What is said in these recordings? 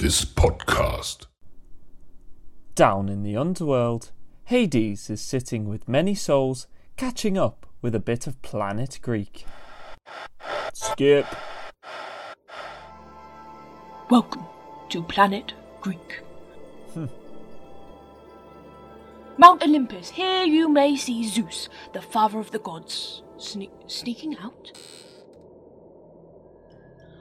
this podcast. Down in the underworld, Hades is sitting with many souls, catching up with a bit of planet Greek. Skip. Welcome to planet Greek. Hmm. Mount Olympus, here you may see Zeus, the father of the gods, sne- sneaking out.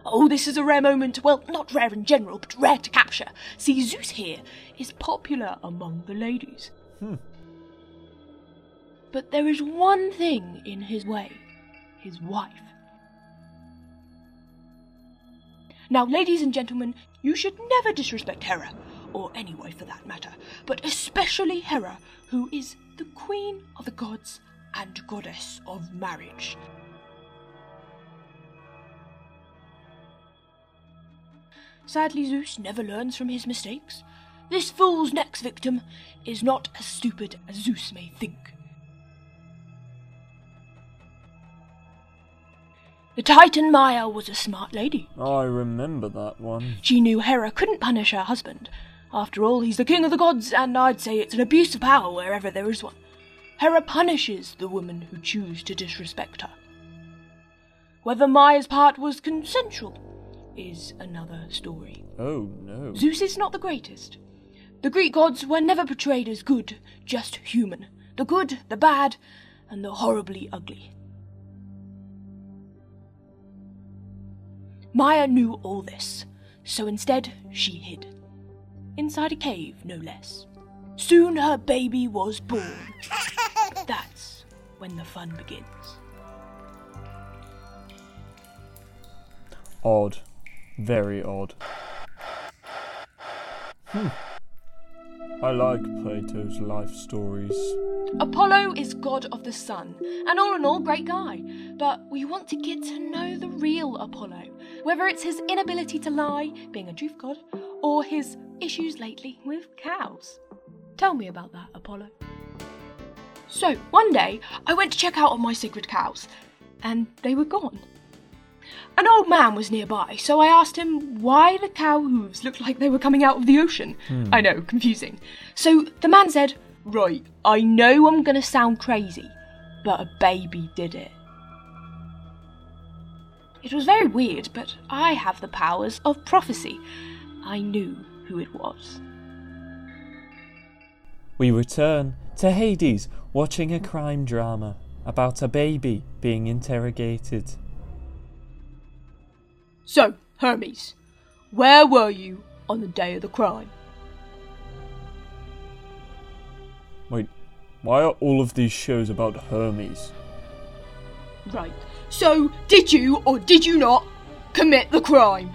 Oh, this is a rare moment. Well, not rare in general, but rare to capture. See, Zeus here is popular among the ladies. Hmm. But there is one thing in his way his wife. Now, ladies and gentlemen, you should never disrespect Hera, or any wife for that matter, but especially Hera, who is the queen of the gods and goddess of marriage. Sadly, Zeus never learns from his mistakes. This fool's next victim is not as stupid as Zeus may think. The Titan Maia was a smart lady. I remember that one. She knew Hera couldn't punish her husband. After all, he's the king of the gods, and I'd say it's an abuse of power wherever there is one. Hera punishes the women who choose to disrespect her. Whether Maia's part was consensual is another story. Oh no. Zeus is not the greatest. The Greek gods were never portrayed as good, just human. The good, the bad, and the horribly ugly. Maia knew all this, so instead she hid. Inside a cave, no less. Soon her baby was born. That's when the fun begins. Odd. Very odd. Hmm. I like Plato's life stories. Apollo is god of the sun, and all in all, great guy. But we want to get to know the real Apollo, whether it's his inability to lie, being a truth god, or his issues lately with cows. Tell me about that, Apollo. So, one day, I went to check out on my sacred cows, and they were gone. An old man was nearby, so I asked him why the cow hooves looked like they were coming out of the ocean. Hmm. I know, confusing. So the man said, Right, I know I'm gonna sound crazy, but a baby did it. It was very weird, but I have the powers of prophecy. I knew who it was. We return to Hades watching a crime drama about a baby being interrogated. So, Hermes, where were you on the day of the crime? Wait, why are all of these shows about Hermes? Right. So, did you or did you not commit the crime?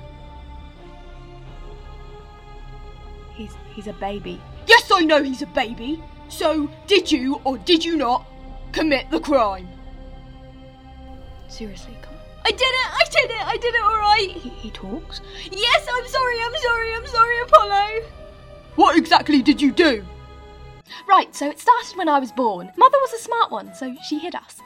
He's he's a baby. Yes, I know he's a baby. So, did you or did you not commit the crime? Seriously, come on. I did it! I did it! I did it all right! He, he talks? Yes, I'm sorry, I'm sorry, I'm sorry, Apollo! What exactly did you do? Right, so it started when I was born. Mother was a smart one, so she hid us.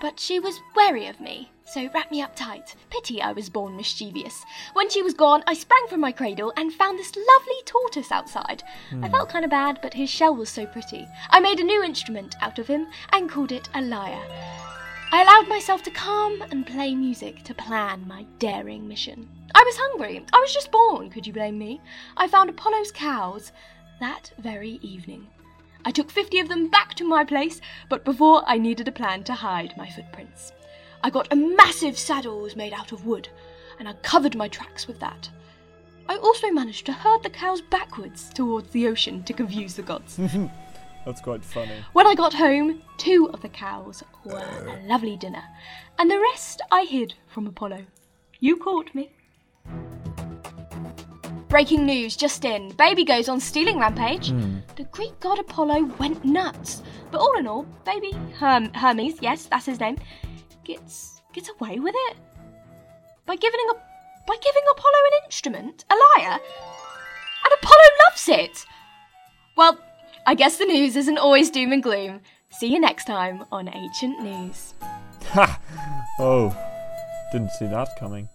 But she was wary of me, so wrapped me up tight. Pity I was born mischievous. When she was gone, I sprang from my cradle and found this lovely tortoise outside. I hmm. felt kind of bad, but his shell was so pretty. I made a new instrument out of him and called it a lyre. I allowed myself to come and play music to plan my daring mission. I was hungry. I was just born, could you blame me? I found Apollo's cows that very evening. I took 50 of them back to my place, but before I needed a plan to hide my footprints. I got a massive saddle made out of wood, and I covered my tracks with that. I also managed to herd the cows backwards towards the ocean to confuse the gods. That's quite funny. When I got home, two of the cows were uh. a lovely dinner, and the rest I hid from Apollo. You caught me. Breaking news just in. Baby goes on stealing rampage. Hmm. The Greek god Apollo went nuts. But all in all, baby Herm- Hermes, yes, that's his name, gets gets away with it. By giving a by giving Apollo an instrument, a lyre. And Apollo loves it. Well, I guess the news isn't always doom and gloom. See you next time on Ancient News. Ha! Oh, didn't see that coming.